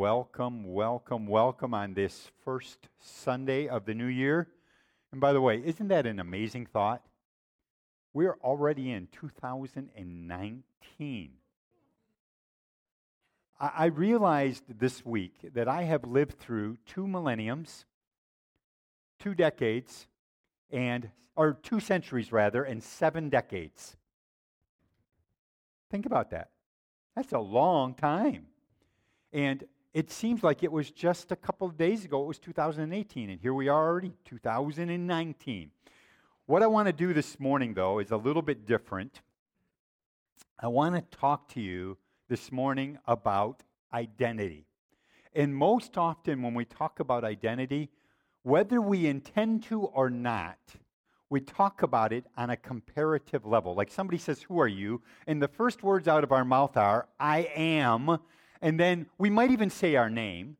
welcome, welcome, welcome on this first Sunday of the new year. And by the way, isn't that an amazing thought? We're already in 2019. I, I realized this week that I have lived through two millenniums, two decades, and or two centuries rather, and seven decades. Think about that. That's a long time. And it seems like it was just a couple of days ago, it was 2018, and here we are already, 2019. What I want to do this morning, though, is a little bit different. I want to talk to you this morning about identity. And most often, when we talk about identity, whether we intend to or not, we talk about it on a comparative level. Like somebody says, Who are you? And the first words out of our mouth are, I am. And then we might even say our name.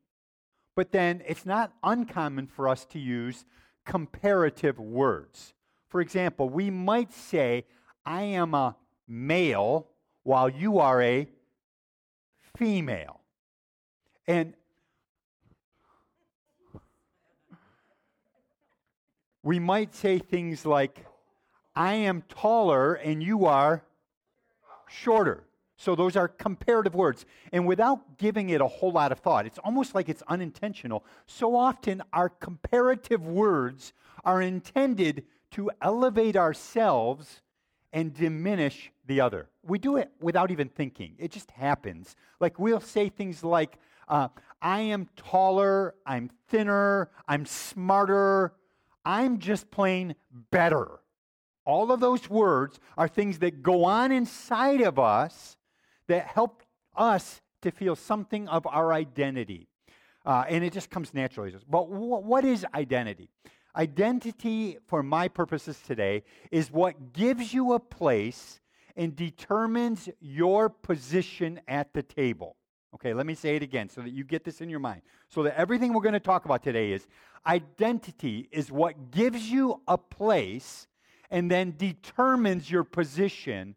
But then it's not uncommon for us to use comparative words. For example, we might say, I am a male while you are a female. And we might say things like, I am taller and you are shorter. So those are comparative words. And without giving it a whole lot of thought, it's almost like it's unintentional. So often, our comparative words are intended to elevate ourselves and diminish the other. We do it without even thinking, it just happens. Like we'll say things like, uh, I am taller, I'm thinner, I'm smarter, I'm just plain better. All of those words are things that go on inside of us that help us to feel something of our identity. Uh, and it just comes naturally. But w- what is identity? Identity, for my purposes today, is what gives you a place and determines your position at the table. Okay, let me say it again so that you get this in your mind. So that everything we're going to talk about today is identity is what gives you a place and then determines your position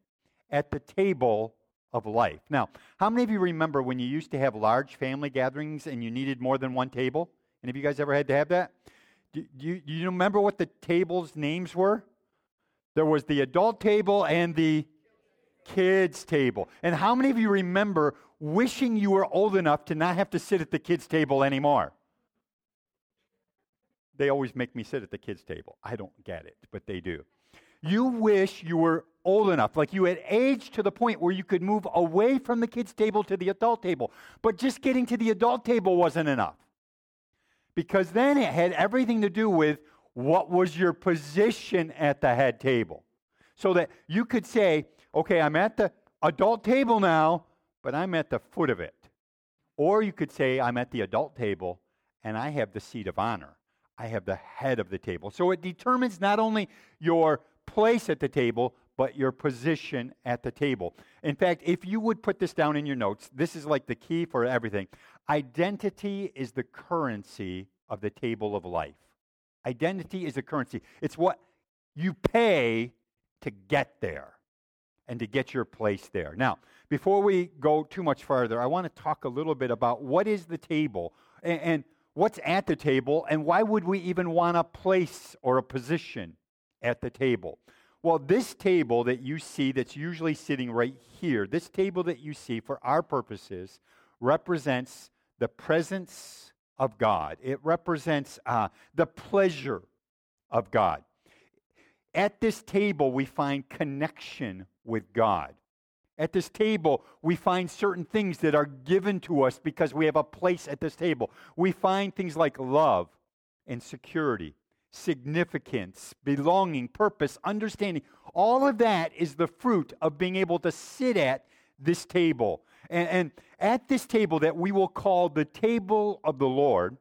at the table of life. Now, how many of you remember when you used to have large family gatherings and you needed more than one table? Any of you guys ever had to have that? Do, you, do you remember what the tables' names were? There was the adult table and the kids' table. And how many of you remember wishing you were old enough to not have to sit at the kids' table anymore? They always make me sit at the kids' table. I don't get it, but they do. You wish you were old enough, like you had aged to the point where you could move away from the kids' table to the adult table. But just getting to the adult table wasn't enough. Because then it had everything to do with what was your position at the head table. So that you could say, okay, I'm at the adult table now, but I'm at the foot of it. Or you could say, I'm at the adult table and I have the seat of honor. I have the head of the table. So it determines not only your place at the table, but your position at the table. In fact, if you would put this down in your notes, this is like the key for everything. Identity is the currency of the table of life. Identity is the currency, it's what you pay to get there and to get your place there. Now, before we go too much farther, I want to talk a little bit about what is the table and, and what's at the table and why would we even want a place or a position at the table. Well, this table that you see that's usually sitting right here, this table that you see for our purposes represents the presence of God. It represents uh, the pleasure of God. At this table, we find connection with God. At this table, we find certain things that are given to us because we have a place at this table. We find things like love and security significance, belonging, purpose, understanding. All of that is the fruit of being able to sit at this table. And, and, at this table that we will call the table of the Lord,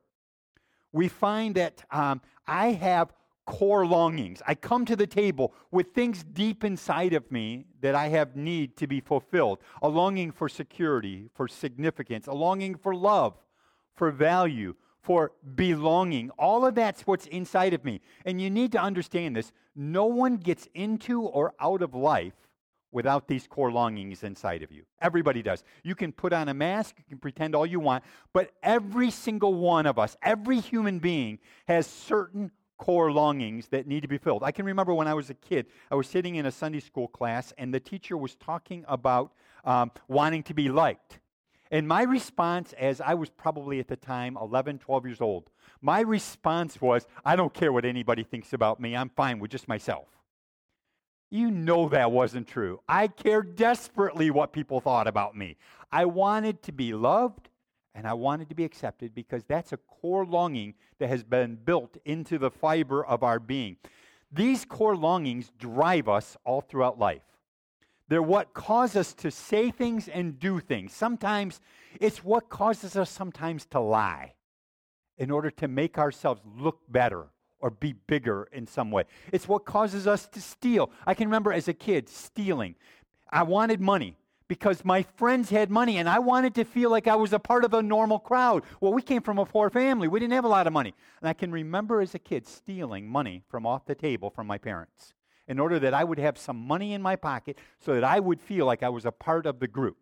we find that um, I have core longings. I come to the table with things deep inside of me that I have need to be fulfilled a longing for security, for significance, a longing for love, for value, for belonging. All of that's what's inside of me. And you need to understand this. No one gets into or out of life without these core longings inside of you. Everybody does. You can put on a mask, you can pretend all you want, but every single one of us, every human being, has certain core longings that need to be filled. I can remember when I was a kid, I was sitting in a Sunday school class, and the teacher was talking about um, wanting to be liked. And my response, as I was probably at the time 11, 12 years old, my response was, I don't care what anybody thinks about me. I'm fine with just myself. You know that wasn't true. I cared desperately what people thought about me. I wanted to be loved and I wanted to be accepted because that's a core longing that has been built into the fiber of our being. These core longings drive us all throughout life. They're what cause us to say things and do things. Sometimes it's what causes us sometimes to lie in order to make ourselves look better or be bigger in some way. It's what causes us to steal. I can remember as a kid stealing. I wanted money because my friends had money and I wanted to feel like I was a part of a normal crowd. Well, we came from a poor family. We didn't have a lot of money. And I can remember as a kid stealing money from off the table from my parents in order that I would have some money in my pocket so that I would feel like I was a part of the group.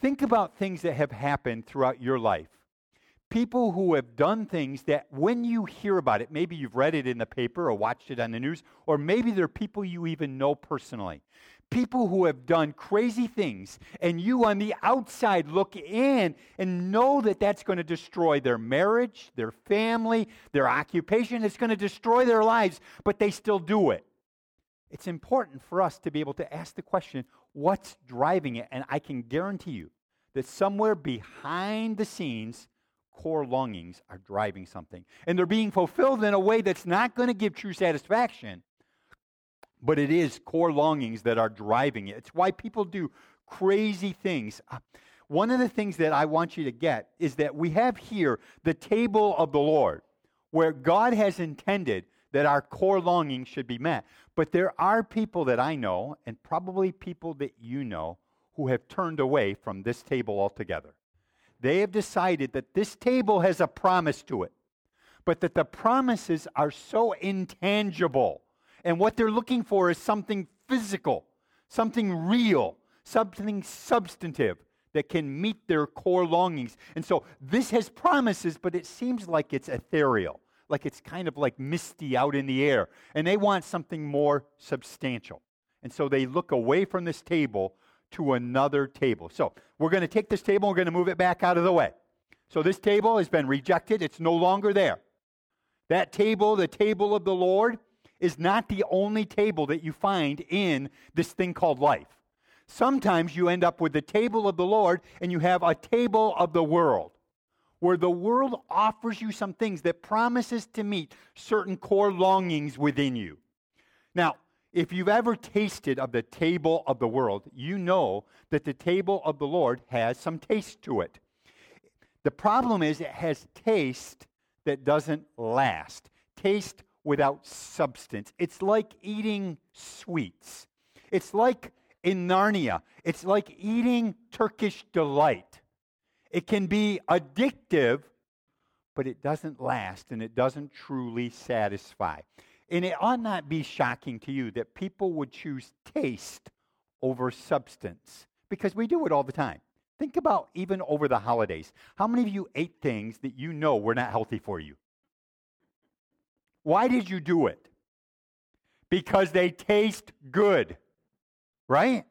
Think about things that have happened throughout your life people who have done things that when you hear about it, maybe you've read it in the paper or watched it on the news, or maybe they're people you even know personally. People who have done crazy things, and you on the outside look in and know that that's going to destroy their marriage, their family, their occupation. It's going to destroy their lives, but they still do it. It's important for us to be able to ask the question what's driving it? And I can guarantee you that somewhere behind the scenes, core longings are driving something. And they're being fulfilled in a way that's not going to give true satisfaction, but it is core longings that are driving it. It's why people do crazy things. Uh, one of the things that I want you to get is that we have here the table of the Lord, where God has intended that our core longings should be met. But there are people that I know, and probably people that you know, who have turned away from this table altogether. They have decided that this table has a promise to it, but that the promises are so intangible. And what they're looking for is something physical, something real, something substantive that can meet their core longings. And so this has promises, but it seems like it's ethereal, like it's kind of like misty out in the air. And they want something more substantial. And so they look away from this table to another table. So we're going to take this table, we're going to move it back out of the way. So this table has been rejected, it's no longer there. That table, the table of the Lord, is not the only table that you find in this thing called life. Sometimes you end up with the table of the Lord and you have a table of the world where the world offers you some things that promises to meet certain core longings within you. Now, if you've ever tasted of the table of the world, you know that the table of the Lord has some taste to it. The problem is it has taste that doesn't last, taste without substance. It's like eating sweets. It's like in Narnia, it's like eating Turkish delight. It can be addictive, but it doesn't last and it doesn't truly satisfy. And it ought not be shocking to you that people would choose taste over substance because we do it all the time. Think about even over the holidays. How many of you ate things that you know were not healthy for you? Why did you do it? Because they taste good, right?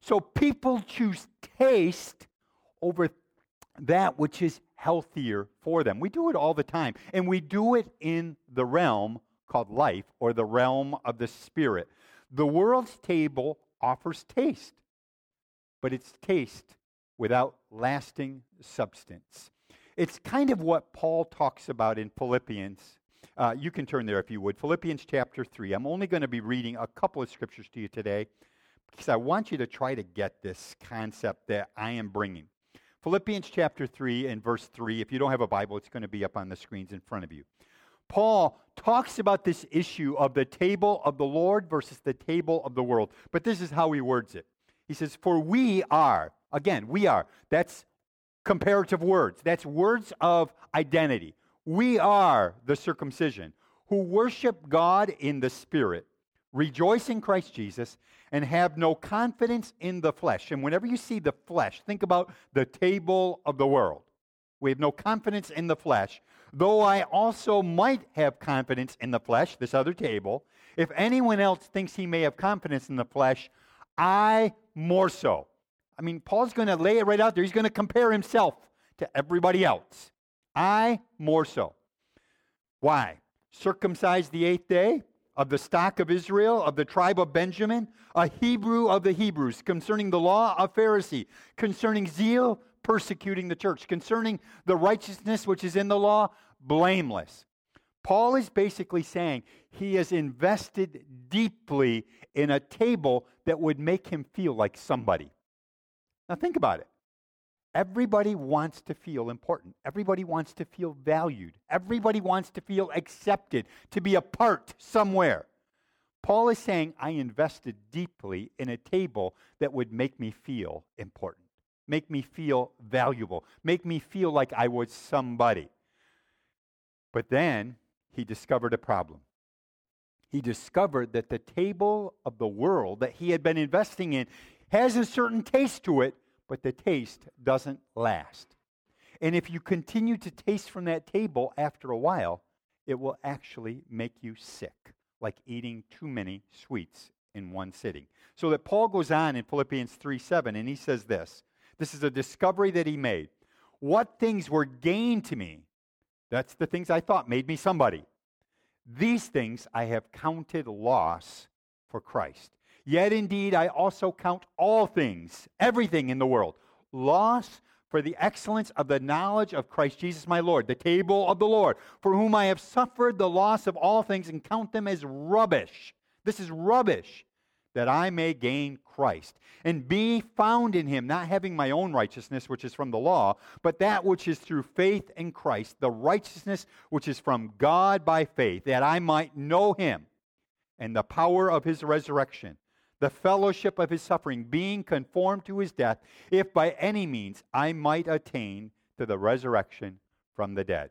So people choose taste over that which is healthier for them. We do it all the time, and we do it in the realm called life or the realm of the spirit. The world's table offers taste, but it's taste without lasting substance. It's kind of what Paul talks about in Philippians. Uh, you can turn there if you would. Philippians chapter 3. I'm only going to be reading a couple of scriptures to you today because I want you to try to get this concept that I am bringing. Philippians chapter 3 and verse 3. If you don't have a Bible, it's going to be up on the screens in front of you. Paul talks about this issue of the table of the Lord versus the table of the world. But this is how he words it. He says, For we are, again, we are. That's comparative words, that's words of identity. We are the circumcision who worship God in the Spirit, rejoice in Christ Jesus, and have no confidence in the flesh. And whenever you see the flesh, think about the table of the world. We have no confidence in the flesh, though I also might have confidence in the flesh, this other table. If anyone else thinks he may have confidence in the flesh, I more so. I mean, Paul's going to lay it right out there. He's going to compare himself to everybody else. I more so. Why? Circumcised the eighth day, of the stock of Israel, of the tribe of Benjamin, a Hebrew of the Hebrews, concerning the law, a Pharisee, concerning zeal, persecuting the church, concerning the righteousness which is in the law, blameless. Paul is basically saying he has invested deeply in a table that would make him feel like somebody. Now, think about it. Everybody wants to feel important. Everybody wants to feel valued. Everybody wants to feel accepted, to be a part somewhere. Paul is saying, I invested deeply in a table that would make me feel important, make me feel valuable, make me feel like I was somebody. But then he discovered a problem. He discovered that the table of the world that he had been investing in has a certain taste to it but the taste doesn't last. And if you continue to taste from that table after a while, it will actually make you sick, like eating too many sweets in one sitting. So that Paul goes on in Philippians 3 7, and he says this this is a discovery that he made. What things were gain to me? That's the things I thought made me somebody. These things I have counted loss for Christ. Yet indeed, I also count all things, everything in the world, loss for the excellence of the knowledge of Christ Jesus my Lord, the table of the Lord, for whom I have suffered the loss of all things and count them as rubbish. This is rubbish, that I may gain Christ and be found in him, not having my own righteousness, which is from the law, but that which is through faith in Christ, the righteousness which is from God by faith, that I might know him and the power of his resurrection the fellowship of his suffering, being conformed to his death, if by any means I might attain to the resurrection from the dead.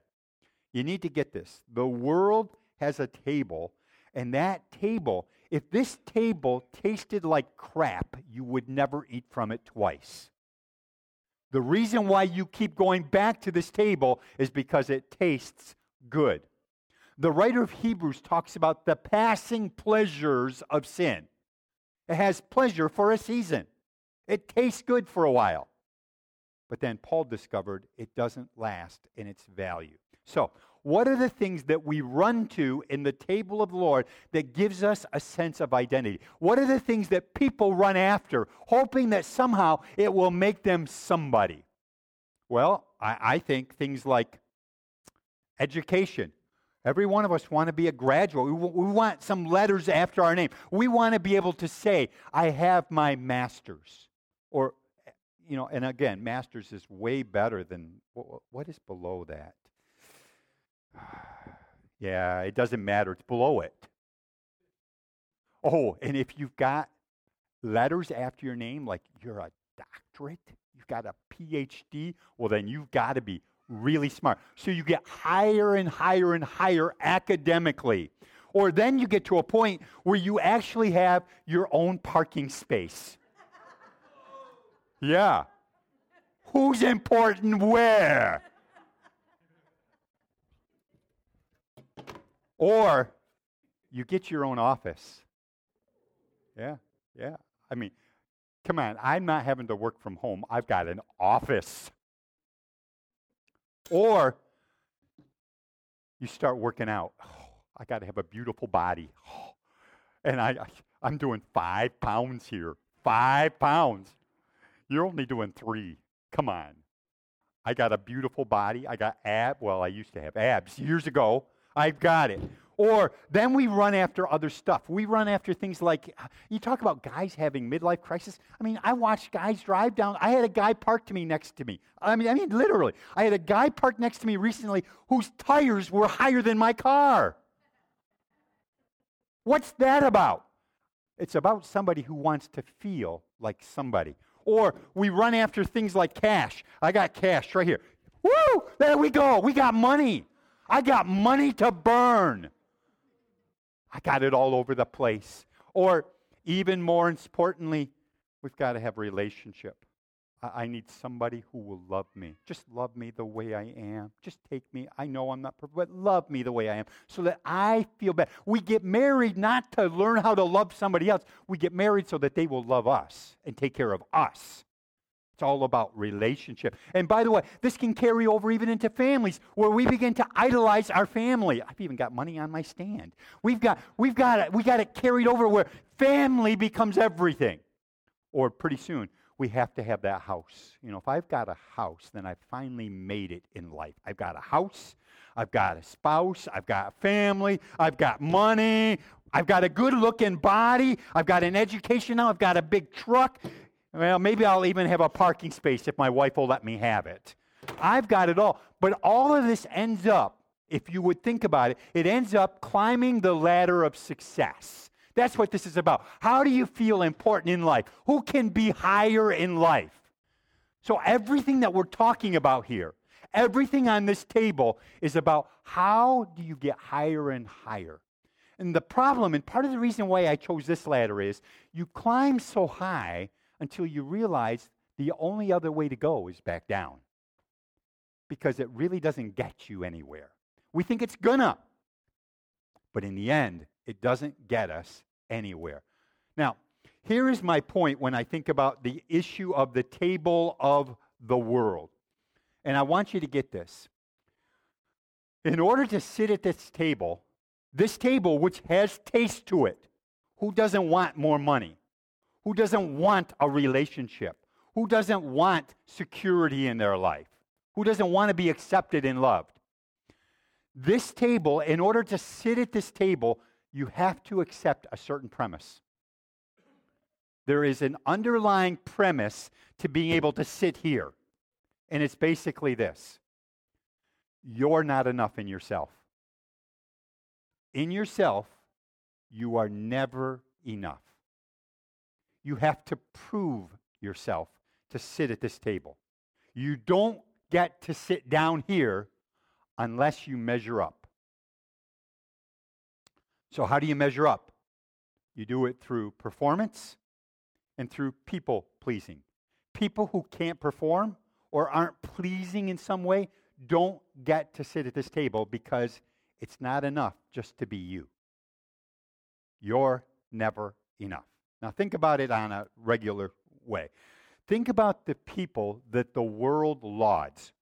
You need to get this. The world has a table, and that table, if this table tasted like crap, you would never eat from it twice. The reason why you keep going back to this table is because it tastes good. The writer of Hebrews talks about the passing pleasures of sin. It has pleasure for a season. It tastes good for a while. But then Paul discovered it doesn't last in its value. So, what are the things that we run to in the table of the Lord that gives us a sense of identity? What are the things that people run after, hoping that somehow it will make them somebody? Well, I, I think things like education, Every one of us want to be a graduate. We, we want some letters after our name. We want to be able to say, I have my master's. Or, eh, you know, and again, master's is way better than what, what is below that? yeah, it doesn't matter. It's below it. Oh, and if you've got letters after your name, like you're a doctorate, you've got a PhD, well, then you've got to be really smart. So you get higher and higher and higher academically. Or then you get to a point where you actually have your own parking space. Yeah. Who's important where? Or you get your own office. Yeah, yeah. I mean, come on, I'm not having to work from home. I've got an office. Or you start working out. Oh, I got to have a beautiful body. Oh, and I, I, am doing five pounds here. Five pounds. You're only doing three. Come on. I got a beautiful body. I got abs. Well, I used to have abs years ago. I've got it. Or then we run after other stuff. We run after things like you talk about guys having midlife crisis. I mean, I watched guys drive down. I had a guy parked to me next to me. I mean, I mean literally. I had a guy parked next to me recently whose tires were higher than my car. What's that about? It's about somebody who wants to feel like somebody. Or we run after things like cash. I got cash right here. Woo! There we go. We got money. I got money to burn. I got it all over the place. Or even more importantly, we've got to have a relationship. I, I need somebody who will love me. Just love me the way I am. Just take me. I know I'm not perfect, but love me the way I am so that I feel better. We get married not to learn how to love somebody else. We get married so that they will love us and take care of us. It's all about relationship. And by the way, this can carry over even into families where we begin to idolize our family. I've even got money on my stand. We've got we've got it, we got it carried over where family becomes everything. Or pretty soon we have to have that house. You know, if I've got a house, then I've finally made it in life. I've got a house, I've got a spouse, I've got a family, I've got money, I've got a good looking body, I've got an education now, I've got a big truck. Well, maybe I'll even have a parking space if my wife will let me have it. I've got it all. But all of this ends up, if you would think about it, it ends up climbing the ladder of success. That's what this is about. How do you feel important in life? Who can be higher in life? So, everything that we're talking about here, everything on this table is about how do you get higher and higher? And the problem, and part of the reason why I chose this ladder is you climb so high until you realize the only other way to go is back down because it really doesn't get you anywhere. We think it's gonna, but in the end, it doesn't get us anywhere. Now, here is my point when I think about the issue of the table of the world. And I want you to get this. In order to sit at this table, this table which has taste to it, who doesn't want more money? Who doesn't want a relationship? Who doesn't want security in their life? Who doesn't want to be accepted and loved? This table, in order to sit at this table, you have to accept a certain premise. There is an underlying premise to being able to sit here, and it's basically this you're not enough in yourself. In yourself, you are never enough. You have to prove yourself to sit at this table. You don't get to sit down here unless you measure up. So, how do you measure up? You do it through performance and through people pleasing. People who can't perform or aren't pleasing in some way don't get to sit at this table because it's not enough just to be you. You're never enough. Now, think about it on a regular way. Think about the people that the world lauds.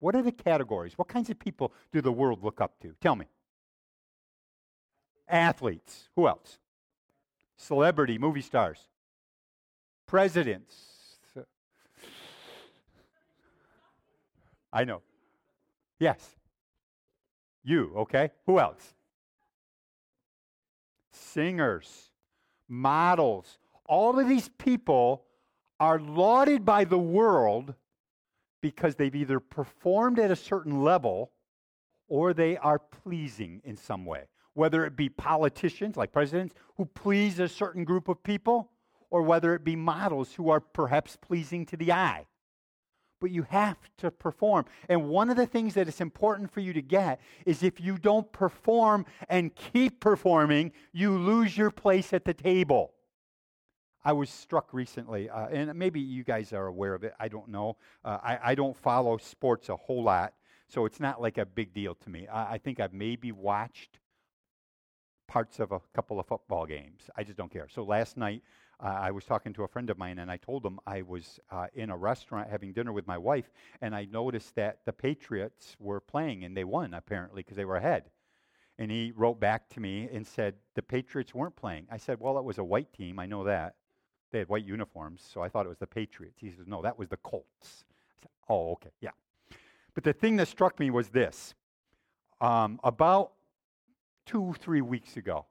What are the categories? What kinds of people do the world look up to? Tell me. Athletes. Who else? Celebrity, movie stars. Presidents. I know. Yes. You, okay? Who else? Singers, models. All of these people are lauded by the world because they've either performed at a certain level or they are pleasing in some way whether it be politicians like presidents who please a certain group of people, or whether it be models who are perhaps pleasing to the eye. But you have to perform. And one of the things that is important for you to get is if you don't perform and keep performing, you lose your place at the table. I was struck recently, uh, and maybe you guys are aware of it. I don't know. Uh, I, I, don't follow sports a whole lot, so it's not like a big deal to me. I, I think I've maybe watched parts of a couple of football games. I just don't care. So last night, uh, I was talking to a friend of mine, and I told him I was uh, in a restaurant having dinner with my wife, and I noticed that the Patriots were playing, and they won apparently because they were ahead. And he wrote back to me and said the Patriots weren't playing. I said, well, it was a white team. I know that. They had white uniforms, so I thought it was the Patriots. He says, no, that was the Colts. Said, oh, okay, yeah. But the thing that struck me was this. Um, about two, three weeks ago.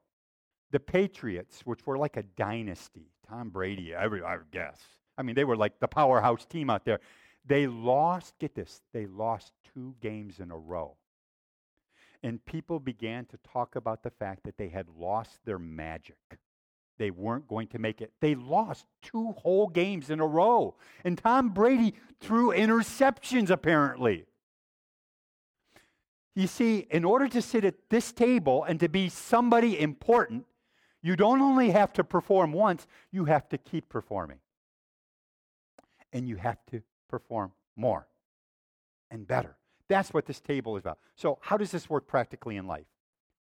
The Patriots, which were like a dynasty, Tom Brady, every, I guess. I mean, they were like the powerhouse team out there. They lost, get this, they lost two games in a row. And people began to talk about the fact that they had lost their magic. They weren't going to make it. They lost two whole games in a row. And Tom Brady threw interceptions, apparently. You see, in order to sit at this table and to be somebody important, You don't only have to perform once, you have to keep performing. And you have to perform more and better. That's what this table is about. So, how does this work practically in life?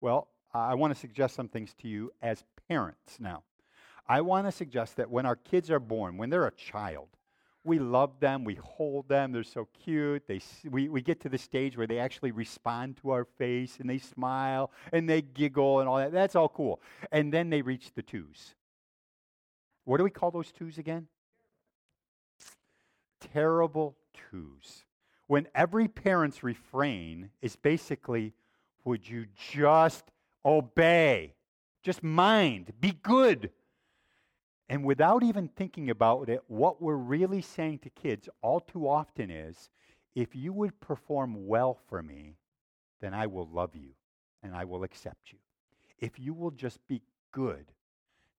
Well, I want to suggest some things to you as parents now. I want to suggest that when our kids are born, when they're a child, we love them, we hold them, they're so cute. They, we, we get to the stage where they actually respond to our face and they smile and they giggle and all that. That's all cool. And then they reach the twos. What do we call those twos again? Terrible twos. When every parent's refrain is basically, would you just obey? Just mind, be good. And without even thinking about it, what we're really saying to kids all too often is if you would perform well for me, then I will love you and I will accept you. If you will just be good,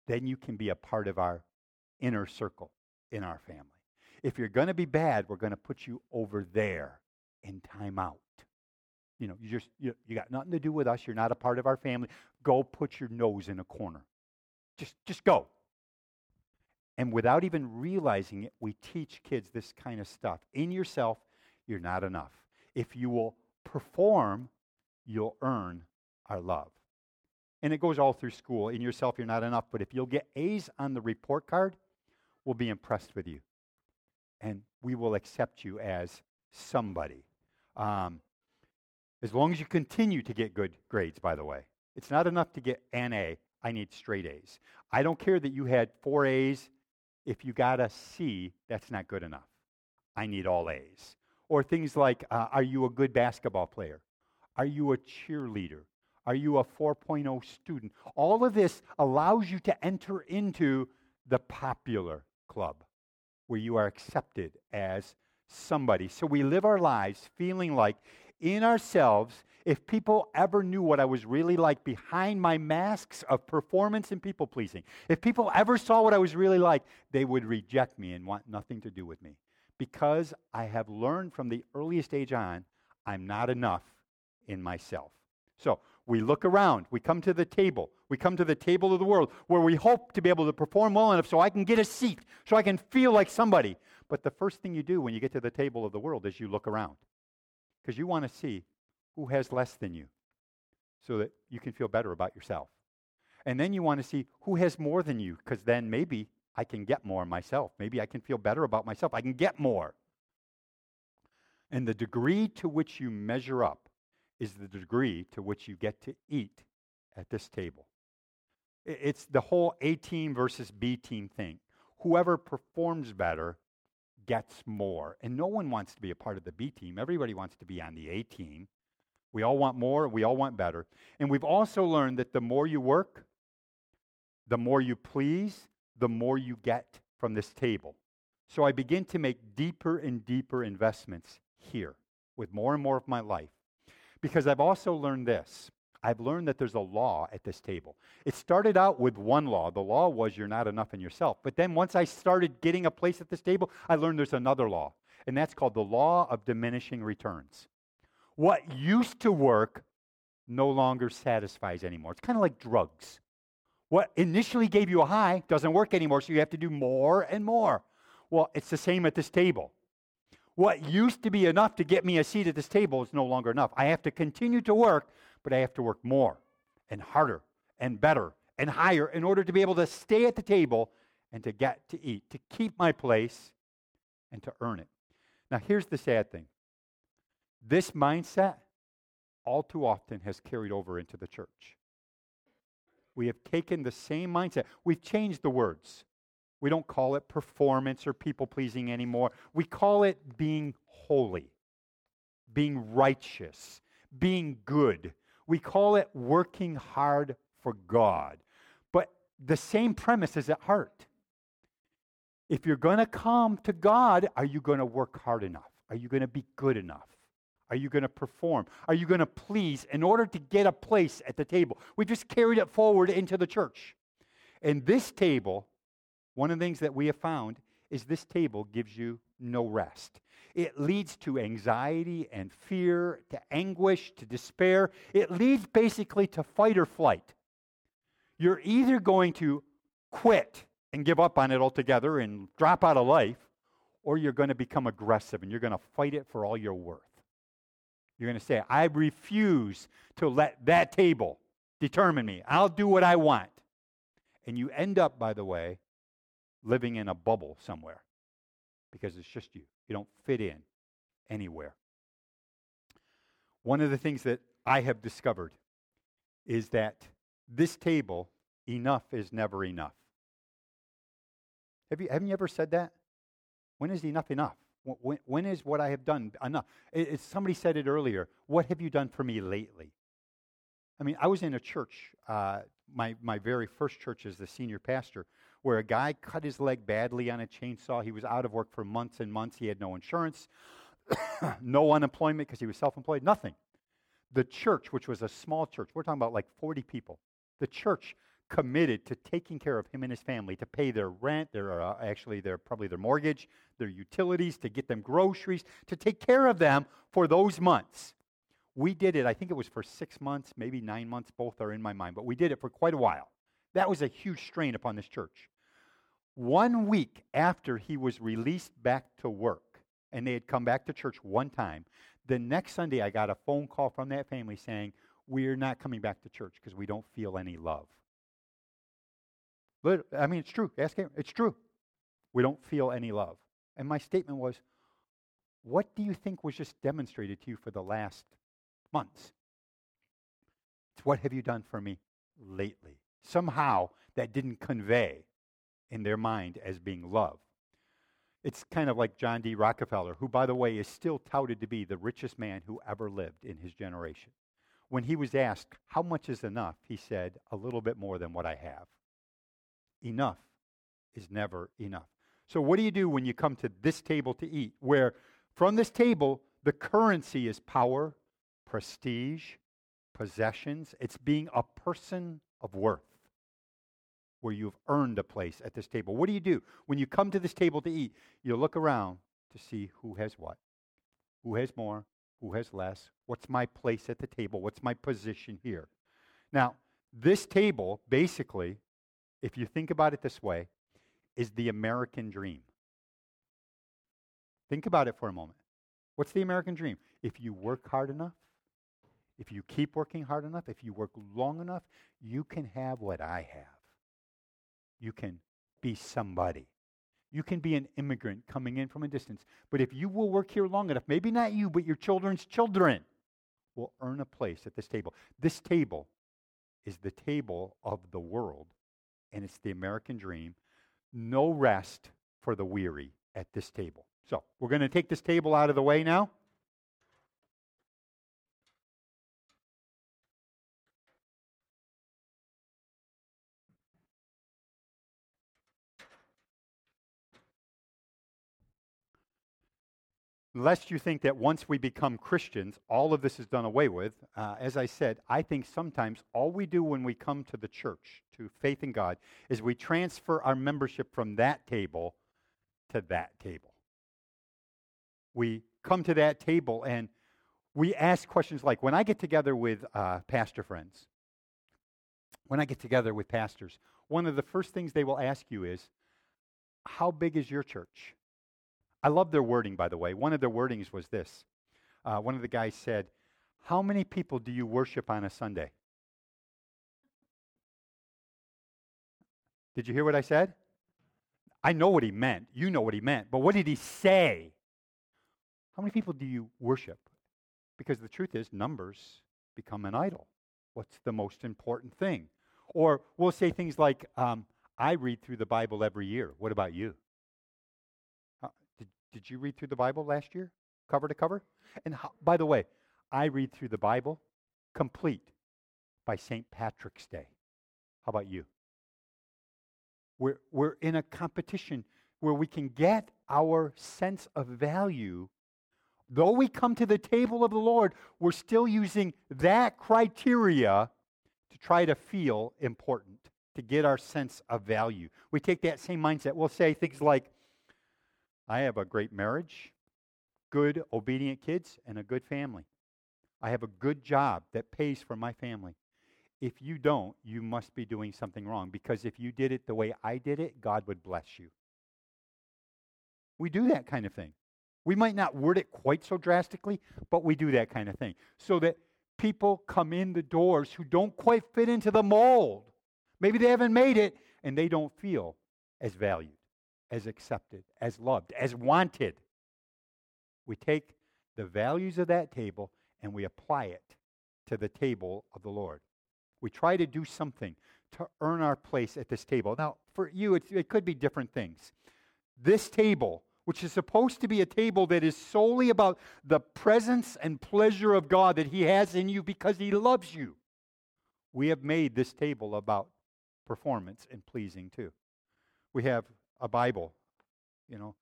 then you can be a part of our inner circle in our family. If you're going to be bad, we're going to put you over there in timeout. You know, you just you, you got nothing to do with us. You're not a part of our family. Go put your nose in a corner. Just just go. And without even realizing it, we teach kids this kind of stuff. In yourself, you're not enough. If you will perform, you'll earn our love. And it goes all through school. In yourself, you're not enough. But if you'll get A's on the report card, we'll be impressed with you. And we will accept you as somebody. Um, as long as you continue to get good grades, by the way. It's not enough to get an A. I need straight A's. I don't care that you had four A's if you got a C, that's not good enough. I need all A's. Or things like uh, Are you a good basketball player? Are you a cheerleader? Are you a 4.0 student? All of this allows you to enter into the popular club where you are accepted as somebody. So we live our lives feeling like in ourselves if people ever knew what I was really like behind my masks of performance and people pleasing, if people ever saw what I was really like, they would reject me and want nothing to do with me. Because I have learned from the earliest age on, I'm not enough in myself. So we look around, we come to the table, we come to the table of the world where we hope to be able to perform well enough so I can get a seat, so I can feel like somebody. But the first thing you do when you get to the table of the world is you look around because you want to see who has less than you so that you can feel better about yourself. And then you want to see who has more than you because then maybe I can get more myself. Maybe I can feel better about myself. I can get more. And the degree to which you measure up is the degree to which you get to eat at this table. It's the whole A team versus B team thing. Whoever performs better gets more. And no one wants to be a part of the B team. Everybody wants to be on the A team. We all want more, we all want better. And we've also learned that the more you work, the more you please, the more you get from this table. So I begin to make deeper and deeper investments here with more and more of my life. Because I've also learned this I've learned that there's a law at this table. It started out with one law. The law was you're not enough in yourself. But then once I started getting a place at this table, I learned there's another law, and that's called the law of diminishing returns. What used to work no longer satisfies anymore. It's kind of like drugs. What initially gave you a high doesn't work anymore, so you have to do more and more. Well, it's the same at this table. What used to be enough to get me a seat at this table is no longer enough. I have to continue to work, but I have to work more and harder and better and higher in order to be able to stay at the table and to get to eat, to keep my place and to earn it. Now, here's the sad thing this mindset, all too often, has carried over into the church. We have taken the same mindset. We've changed the words. We don't call it performance or people pleasing anymore. We call it being holy, being righteous, being good. We call it working hard for God. But the same premise is at heart. If you're going to come to God, are you going to work hard enough? Are you going to be good enough? Are you going to perform? Are you going to please in order to get a place at the table? We just carried it forward into the church. And this table, one of the things that we have found is this table gives you no rest. It leads to anxiety and fear, to anguish, to despair. It leads basically to fight or flight. You're either going to quit and give up on it altogether and drop out of life, or you're going to become aggressive and you're going to fight it for all you're worth. You're going to say, I refuse to let that table determine me. I'll do what I want. And you end up, by the way, living in a bubble somewhere because it's just you. You don't fit in anywhere. One of the things that I have discovered is that this table, enough is never enough. Have you, haven't you ever said that? When is enough enough? When, when is what I have done enough? It, it, somebody said it earlier. What have you done for me lately? I mean, I was in a church, uh, my, my very first church as the senior pastor, where a guy cut his leg badly on a chainsaw. He was out of work for months and months. He had no insurance, no unemployment because he was self employed, nothing. The church, which was a small church, we're talking about like 40 people, the church committed to taking care of him and his family to pay their rent, their uh, actually their probably their mortgage, their utilities, to get them groceries, to take care of them for those months. We did it, I think it was for 6 months, maybe 9 months, both are in my mind, but we did it for quite a while. That was a huge strain upon this church. One week after he was released back to work, and they had come back to church one time, the next Sunday I got a phone call from that family saying, We're not coming back to church because we don't feel any love. But, I mean, it's true. Ask him. It's true. We don't feel any love. And my statement was, what do you think was just demonstrated to you for the last months? It's what have you done for me lately? Somehow that didn't convey in their mind as being love. It's kind of like John D. Rockefeller, who, by the way, is still touted to be the richest man who ever lived in his generation. When he was asked, How much is enough? he said, A little bit more than what I have enough is never enough. So, what do you do when you come to this table to eat, where from this table, the currency is power, prestige, possessions? It's being a person of worth, where you've earned a place at this table. What do you do? When you come to this table to eat, you look around to see who has what, who has more, who has less, what's my place at the table, what's my position here. Now, this table basically if you think about it this way, is the American dream. Think about it for a moment. What's the American dream? If you work hard enough, if you keep working hard enough, if you work long enough, you can have what I have. You can be somebody. You can be an immigrant coming in from a distance. But if you will work here long enough, maybe not you, but your children's children will earn a place at this table. This table is the table of the world and it's the American dream. No rest for the weary at this table. So we're going to take this table out of the way now. Lest you think that once we become Christians, all of this is done away with. Uh, as I said, I think sometimes all we do when we come to the church, to faith in God, is we transfer our membership from that table to that table. We come to that table and we ask questions like when I get together with uh, pastor friends, when I get together with pastors, one of the first things they will ask you is, How big is your church? I love their wording, by the way. One of their wordings was this. Uh, one of the guys said, How many people do you worship on a Sunday? Did you hear what I said? I know what he meant. You know what he meant. But what did he say? How many people do you worship? Because the truth is, numbers become an idol. What's the most important thing? Or we'll say things like, um, I read through the Bible every year. What about you? Did you read through the Bible last year, cover to cover? And how, by the way, I read through the Bible complete by St. Patrick's Day. How about you? We're, we're in a competition where we can get our sense of value. Though we come to the table of the Lord, we're still using that criteria to try to feel important, to get our sense of value. We take that same mindset. We'll say things like, I have a great marriage, good, obedient kids, and a good family. I have a good job that pays for my family. If you don't, you must be doing something wrong because if you did it the way I did it, God would bless you. We do that kind of thing. We might not word it quite so drastically, but we do that kind of thing. So that people come in the doors who don't quite fit into the mold. Maybe they haven't made it and they don't feel as valued, as accepted, as loved, as wanted. We take the values of that table and we apply it to the table of the Lord. We try to do something to earn our place at this table. Now, for you, it could be different things. This table, which is supposed to be a table that is solely about the presence and pleasure of God that He has in you because He loves you, we have made this table about performance and pleasing too. We have a Bible, you know.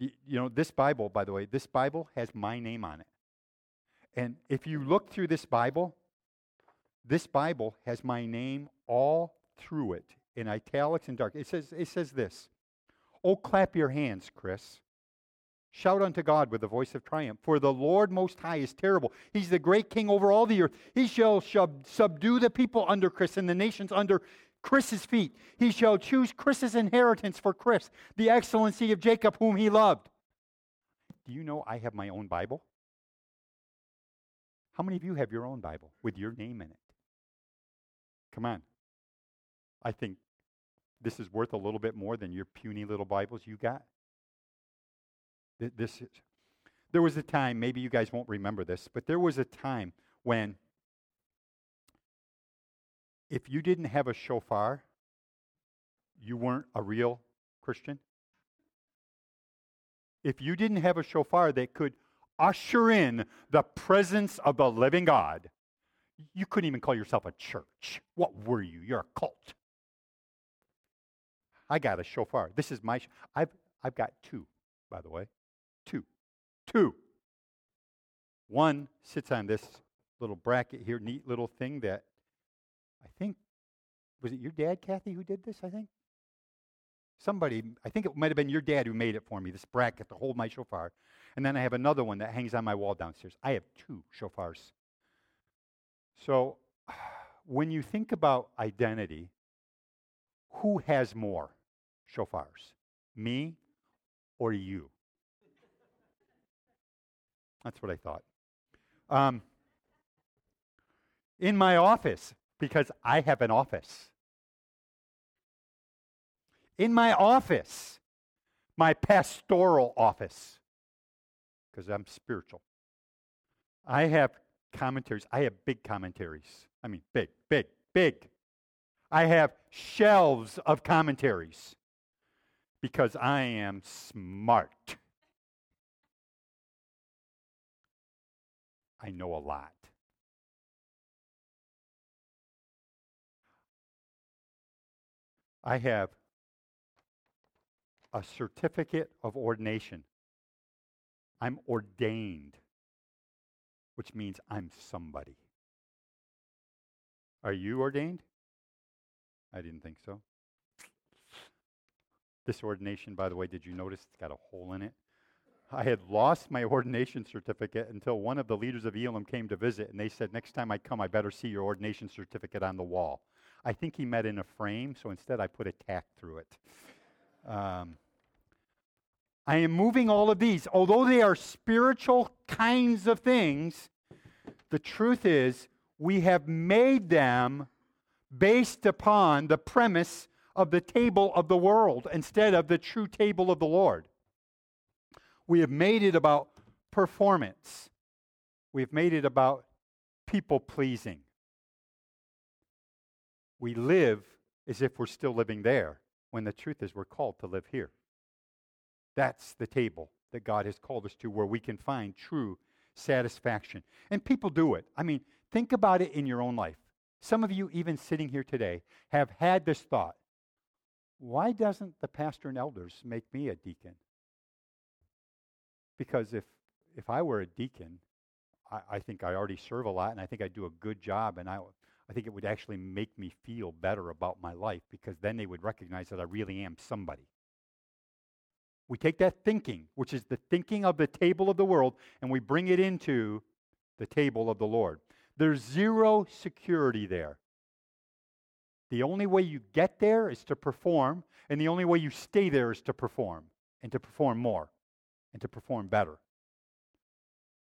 You know, this Bible, by the way, this Bible has my name on it. And if you look through this Bible, this Bible has my name all through it in italics and dark. It says, it says this Oh, clap your hands, Chris. Shout unto God with the voice of triumph. For the Lord Most High is terrible. He's the great king over all the earth. He shall sub- subdue the people under Chris and the nations under Chris's feet. He shall choose Chris's inheritance for Chris, the excellency of Jacob, whom he loved. Do you know I have my own Bible? How many of you have your own Bible with your name in it? Come on. I think this is worth a little bit more than your puny little Bibles you got. This is, there was a time, maybe you guys won't remember this, but there was a time when if you didn't have a shofar, you weren't a real Christian. If you didn't have a shofar that could usher in the presence of the living God, you couldn't even call yourself a church. What were you? You're a cult. I got a shofar. This is my. Sh- I've I've got two, by the way, two, two. One sits on this little bracket here, neat little thing that was it your dad, Kathy, who did this? I think somebody. I think it might have been your dad who made it for me. This bracket to hold my shofar, and then I have another one that hangs on my wall downstairs. I have two shofars. So, when you think about identity, who has more shofars? Me or you? That's what I thought. Um, in my office, because I have an office. In my office, my pastoral office, because I'm spiritual, I have commentaries. I have big commentaries. I mean, big, big, big. I have shelves of commentaries because I am smart. I know a lot. I have a certificate of ordination. I'm ordained which means I'm somebody. Are you ordained? I didn't think so. This ordination, by the way, did you notice it's got a hole in it? I had lost my ordination certificate until one of the leaders of Elam came to visit, and they said, Next time I come, I better see your ordination certificate on the wall. I think he met in a frame, so instead I put a tack through it. Um, I am moving all of these. Although they are spiritual kinds of things, the truth is we have made them based upon the premise of the table of the world instead of the true table of the Lord. We have made it about performance. We've made it about people pleasing. We live as if we're still living there when the truth is we're called to live here. That's the table that God has called us to where we can find true satisfaction. And people do it. I mean, think about it in your own life. Some of you, even sitting here today, have had this thought why doesn't the pastor and elders make me a deacon? Because if, if I were a deacon, I, I think I already serve a lot and I think I do a good job and I, I think it would actually make me feel better about my life because then they would recognize that I really am somebody. We take that thinking, which is the thinking of the table of the world, and we bring it into the table of the Lord. There's zero security there. The only way you get there is to perform, and the only way you stay there is to perform, and to perform more, and to perform better.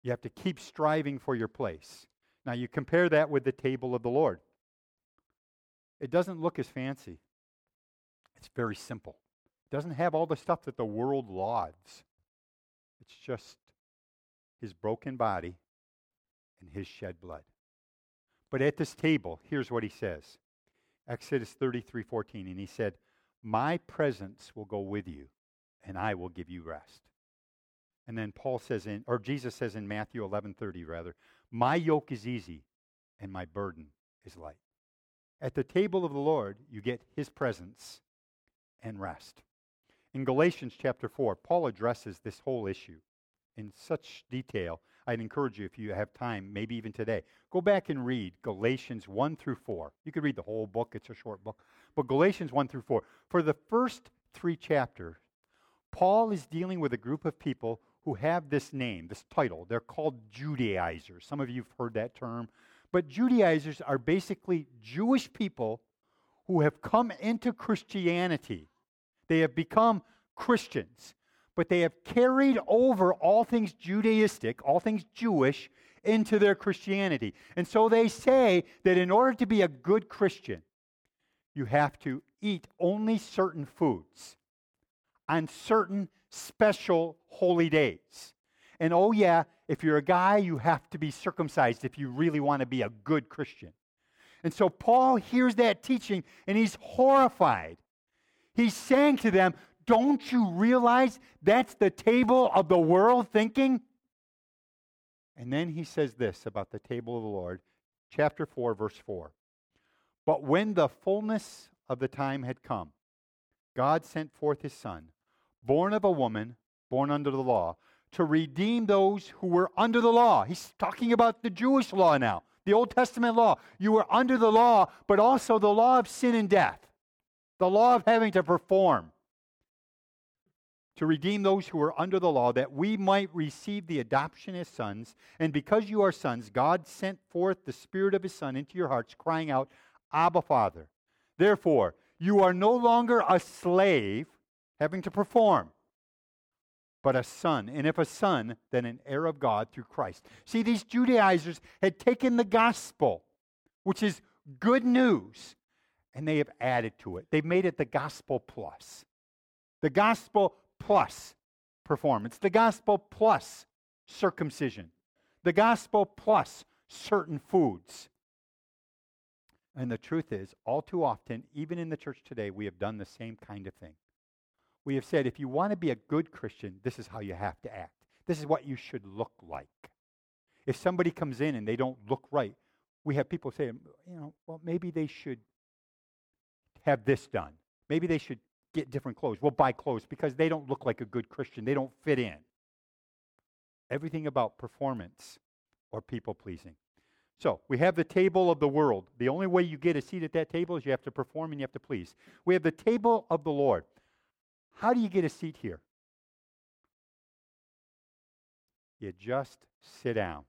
You have to keep striving for your place. Now, you compare that with the table of the Lord. It doesn't look as fancy, it's very simple. It doesn't have all the stuff that the world lauds. It's just his broken body and his shed blood. But at this table, here's what he says Exodus 33 14. And he said, My presence will go with you, and I will give you rest. And then Paul says in, or Jesus says in Matthew 11 30, rather, My yoke is easy, and my burden is light. At the table of the Lord, you get his presence and rest. In Galatians chapter 4, Paul addresses this whole issue in such detail. I'd encourage you, if you have time, maybe even today, go back and read Galatians 1 through 4. You could read the whole book, it's a short book. But Galatians 1 through 4. For the first three chapters, Paul is dealing with a group of people who have this name, this title. They're called Judaizers. Some of you have heard that term. But Judaizers are basically Jewish people who have come into Christianity. They have become Christians, but they have carried over all things Judaistic, all things Jewish, into their Christianity. And so they say that in order to be a good Christian, you have to eat only certain foods on certain special holy days. And oh, yeah, if you're a guy, you have to be circumcised if you really want to be a good Christian. And so Paul hears that teaching and he's horrified. He's saying to them, Don't you realize that's the table of the world thinking? And then he says this about the table of the Lord, chapter 4, verse 4. But when the fullness of the time had come, God sent forth his Son, born of a woman, born under the law to redeem those who were under the law. He's talking about the Jewish law now, the Old Testament law. You were under the law, but also the law of sin and death, the law of having to perform. To redeem those who were under the law, that we might receive the adoption as sons. And because you are sons, God sent forth the Spirit of His Son into your hearts, crying out, Abba, Father. Therefore, you are no longer a slave having to perform but a son. And if a son, then an heir of God through Christ. See, these Judaizers had taken the gospel, which is good news, and they have added to it. They've made it the gospel plus. The gospel plus performance, the gospel plus circumcision, the gospel plus certain foods. And the truth is, all too often, even in the church today, we have done the same kind of thing we have said if you want to be a good Christian, this is how you have to act. This is what you should look like. If somebody comes in and they don't look right, we have people say, you know, well, maybe they should have this done. Maybe they should get different clothes. We'll buy clothes because they don't look like a good Christian. They don't fit in. Everything about performance or people pleasing. So we have the table of the world. The only way you get a seat at that table is you have to perform and you have to please. We have the table of the Lord. How do you get a seat here? You just sit down.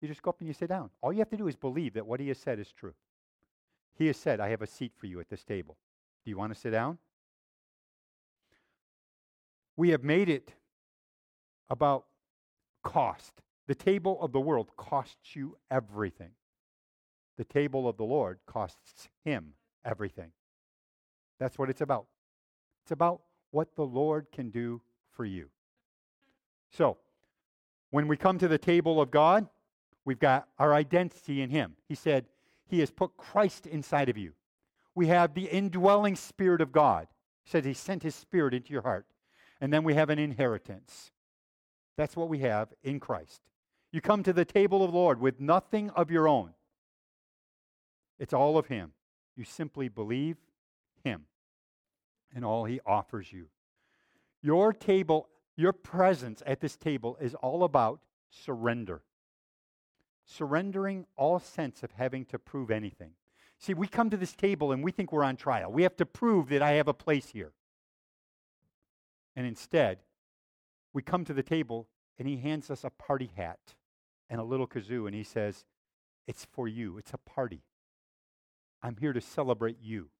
You just go up and you sit down. All you have to do is believe that what he has said is true. He has said, I have a seat for you at this table. Do you want to sit down? We have made it about cost. The table of the world costs you everything. The table of the Lord costs him everything. That's what it's about. It's about what the Lord can do for you. So, when we come to the table of God, we've got our identity in Him. He said, He has put Christ inside of you. We have the indwelling Spirit of God. He said, He sent His Spirit into your heart. And then we have an inheritance. That's what we have in Christ. You come to the table of the Lord with nothing of your own, it's all of Him. You simply believe Him and all he offers you. Your table, your presence at this table is all about surrender. Surrendering all sense of having to prove anything. See, we come to this table and we think we're on trial. We have to prove that I have a place here. And instead, we come to the table and he hands us a party hat and a little kazoo and he says, It's for you. It's a party. I'm here to celebrate you.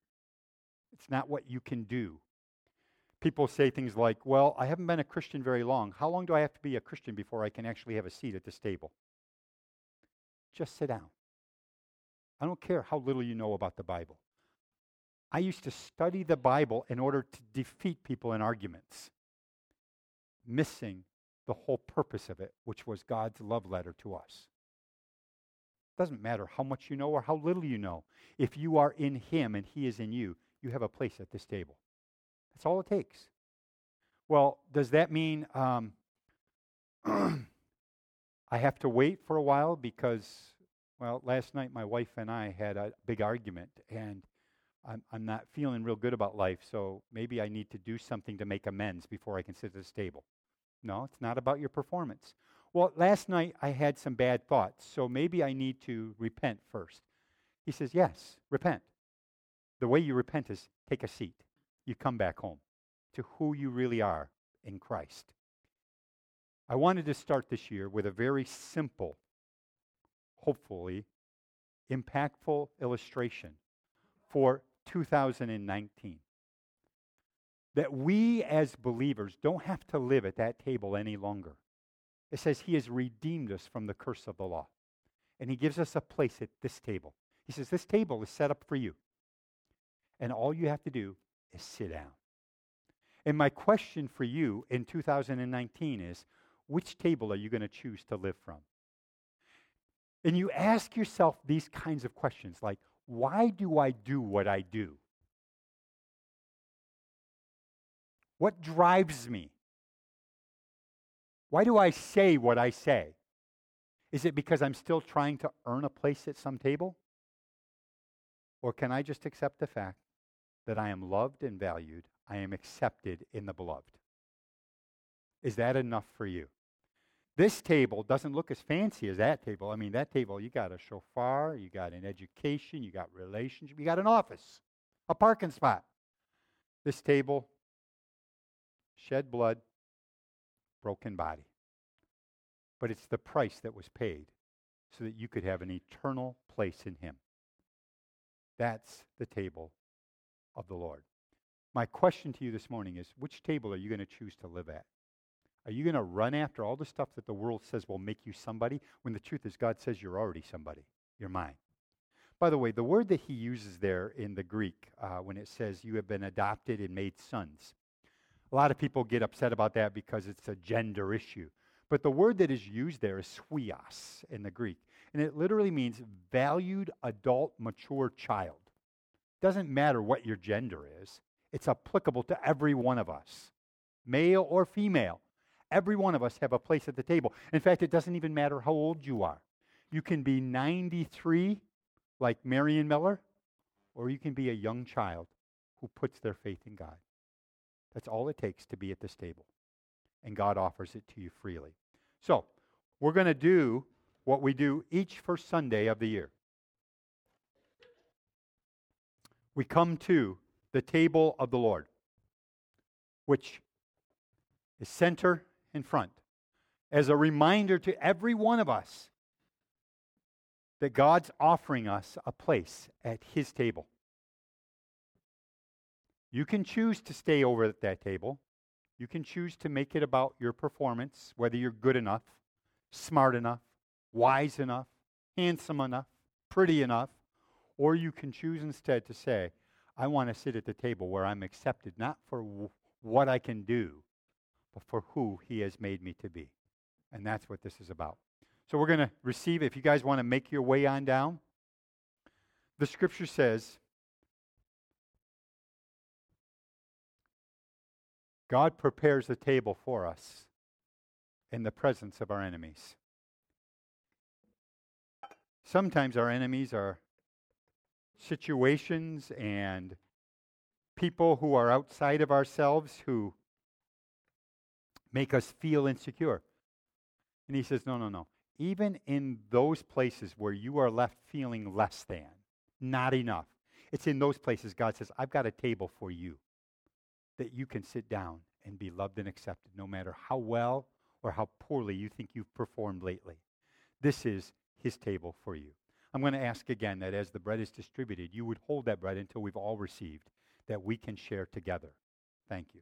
It's not what you can do. People say things like, Well, I haven't been a Christian very long. How long do I have to be a Christian before I can actually have a seat at this table? Just sit down. I don't care how little you know about the Bible. I used to study the Bible in order to defeat people in arguments, missing the whole purpose of it, which was God's love letter to us. It doesn't matter how much you know or how little you know. If you are in Him and He is in you, you have a place at this table. That's all it takes. Well, does that mean um, I have to wait for a while because, well, last night my wife and I had a big argument and I'm, I'm not feeling real good about life, so maybe I need to do something to make amends before I can sit at this table. No, it's not about your performance. Well, last night I had some bad thoughts, so maybe I need to repent first. He says, Yes, repent. The way you repent is take a seat. You come back home to who you really are in Christ. I wanted to start this year with a very simple, hopefully impactful illustration for 2019 that we as believers don't have to live at that table any longer. It says he has redeemed us from the curse of the law. And he gives us a place at this table. He says, This table is set up for you. And all you have to do is sit down. And my question for you in 2019 is which table are you going to choose to live from? And you ask yourself these kinds of questions like, why do I do what I do? What drives me? Why do I say what I say? Is it because I'm still trying to earn a place at some table? Or can I just accept the fact that I am loved and valued? I am accepted in the beloved. Is that enough for you? This table doesn't look as fancy as that table. I mean, that table, you got a shofar, you got an education, you got relationship, you got an office, a parking spot. This table, shed blood, broken body. But it's the price that was paid so that you could have an eternal place in Him. That's the table of the Lord. My question to you this morning is which table are you going to choose to live at? Are you going to run after all the stuff that the world says will make you somebody when the truth is God says you're already somebody? You're mine. By the way, the word that he uses there in the Greek uh, when it says you have been adopted and made sons, a lot of people get upset about that because it's a gender issue. But the word that is used there is huios in the Greek, and it literally means valued adult mature child. Doesn't matter what your gender is, it's applicable to every one of us, male or female. Every one of us have a place at the table. In fact, it doesn't even matter how old you are. You can be 93 like Marion Miller, or you can be a young child who puts their faith in God. That's all it takes to be at this table. And God offers it to you freely. So, we're going to do what we do each first Sunday of the year. We come to the table of the Lord, which is center in front, as a reminder to every one of us that God's offering us a place at His table. You can choose to stay over at that table. You can choose to make it about your performance, whether you're good enough, smart enough, wise enough, handsome enough, pretty enough, or you can choose instead to say, I want to sit at the table where I'm accepted, not for w- what I can do, but for who He has made me to be. And that's what this is about. So we're going to receive, if you guys want to make your way on down, the scripture says, God prepares the table for us in the presence of our enemies. Sometimes our enemies are situations and people who are outside of ourselves who make us feel insecure. And he says, No, no, no. Even in those places where you are left feeling less than, not enough, it's in those places God says, I've got a table for you that you can sit down and be loved and accepted no matter how well or how poorly you think you've performed lately. This is his table for you. I'm going to ask again that as the bread is distributed, you would hold that bread until we've all received, that we can share together. Thank you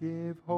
give hope,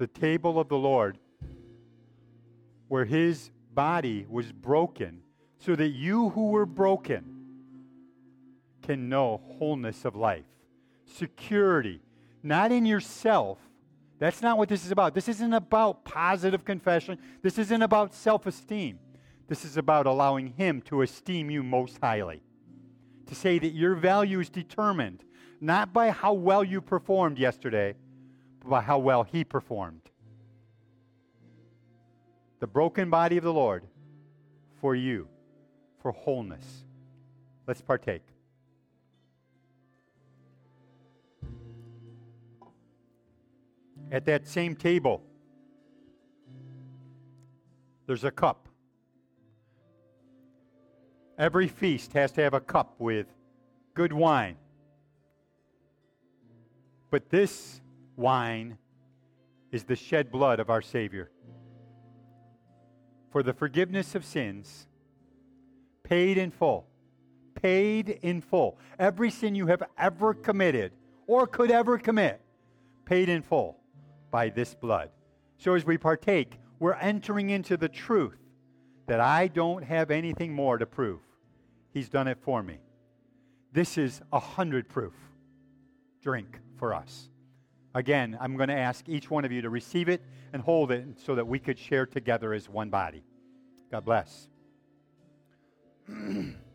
The table of the Lord, where his body was broken, so that you who were broken can know wholeness of life, security, not in yourself. That's not what this is about. This isn't about positive confession. This isn't about self esteem. This is about allowing Him to esteem you most highly. To say that your value is determined not by how well you performed yesterday, by how well He performed. The broken body of the Lord for you, for wholeness. Let's partake. At that same table, there's a cup. Every feast has to have a cup with good wine. But this wine is the shed blood of our Savior. For the forgiveness of sins, paid in full. Paid in full. Every sin you have ever committed or could ever commit, paid in full by this blood. So as we partake, we're entering into the truth that I don't have anything more to prove. He's done it for me. This is a hundred proof drink for us. Again, I'm going to ask each one of you to receive it and hold it so that we could share together as one body. God bless.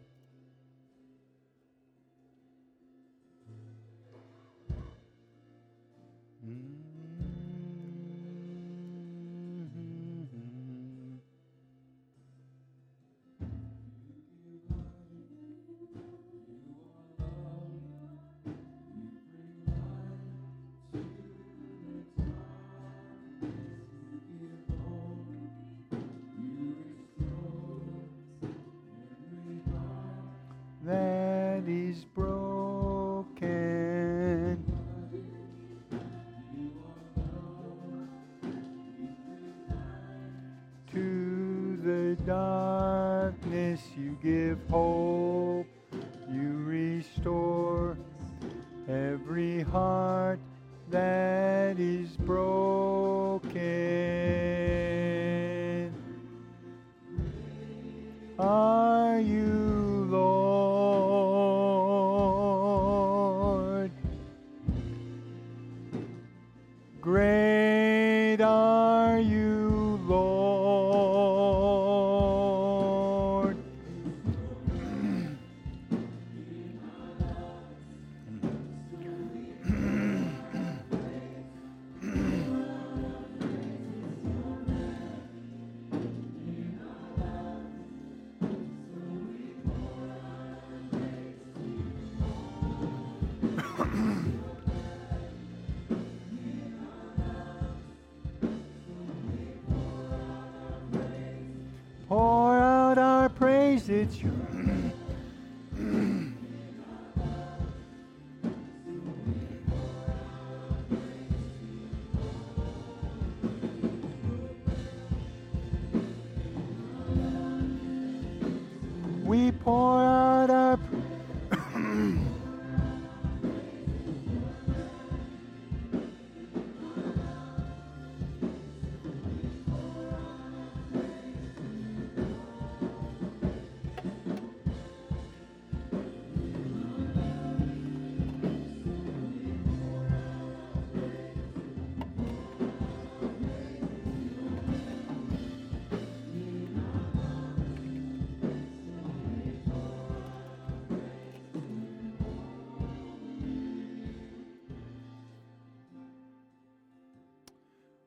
it's you.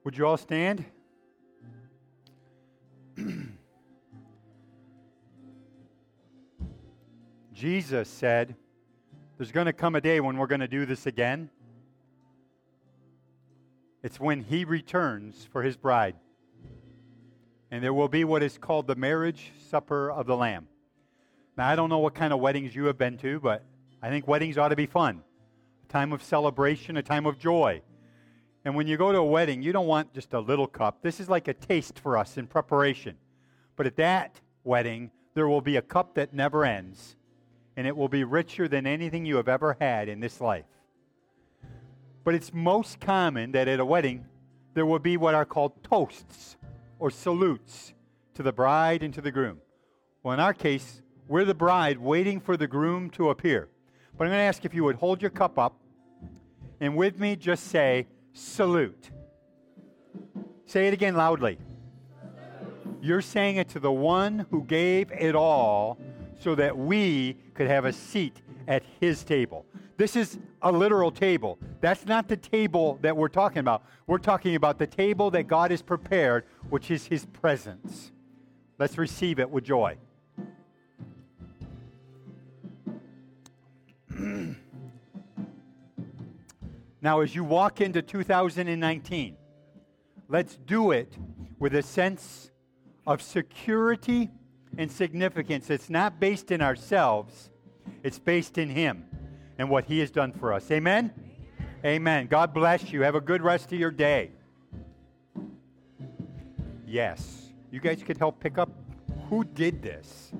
Would you all stand? Jesus said, There's going to come a day when we're going to do this again. It's when he returns for his bride. And there will be what is called the marriage supper of the Lamb. Now, I don't know what kind of weddings you have been to, but I think weddings ought to be fun a time of celebration, a time of joy. And when you go to a wedding, you don't want just a little cup. This is like a taste for us in preparation. But at that wedding, there will be a cup that never ends, and it will be richer than anything you have ever had in this life. But it's most common that at a wedding, there will be what are called toasts or salutes to the bride and to the groom. Well, in our case, we're the bride waiting for the groom to appear. But I'm going to ask if you would hold your cup up and with me just say, salute. Say it again loudly. You're saying it to the one who gave it all so that we could have a seat at his table. This is a literal table. That's not the table that we're talking about. We're talking about the table that God has prepared, which is his presence. Let's receive it with joy. Now, as you walk into 2019, let's do it with a sense of security and significance. It's not based in ourselves, it's based in Him and what He has done for us. Amen? Amen. God bless you. Have a good rest of your day. Yes. You guys could help pick up who did this.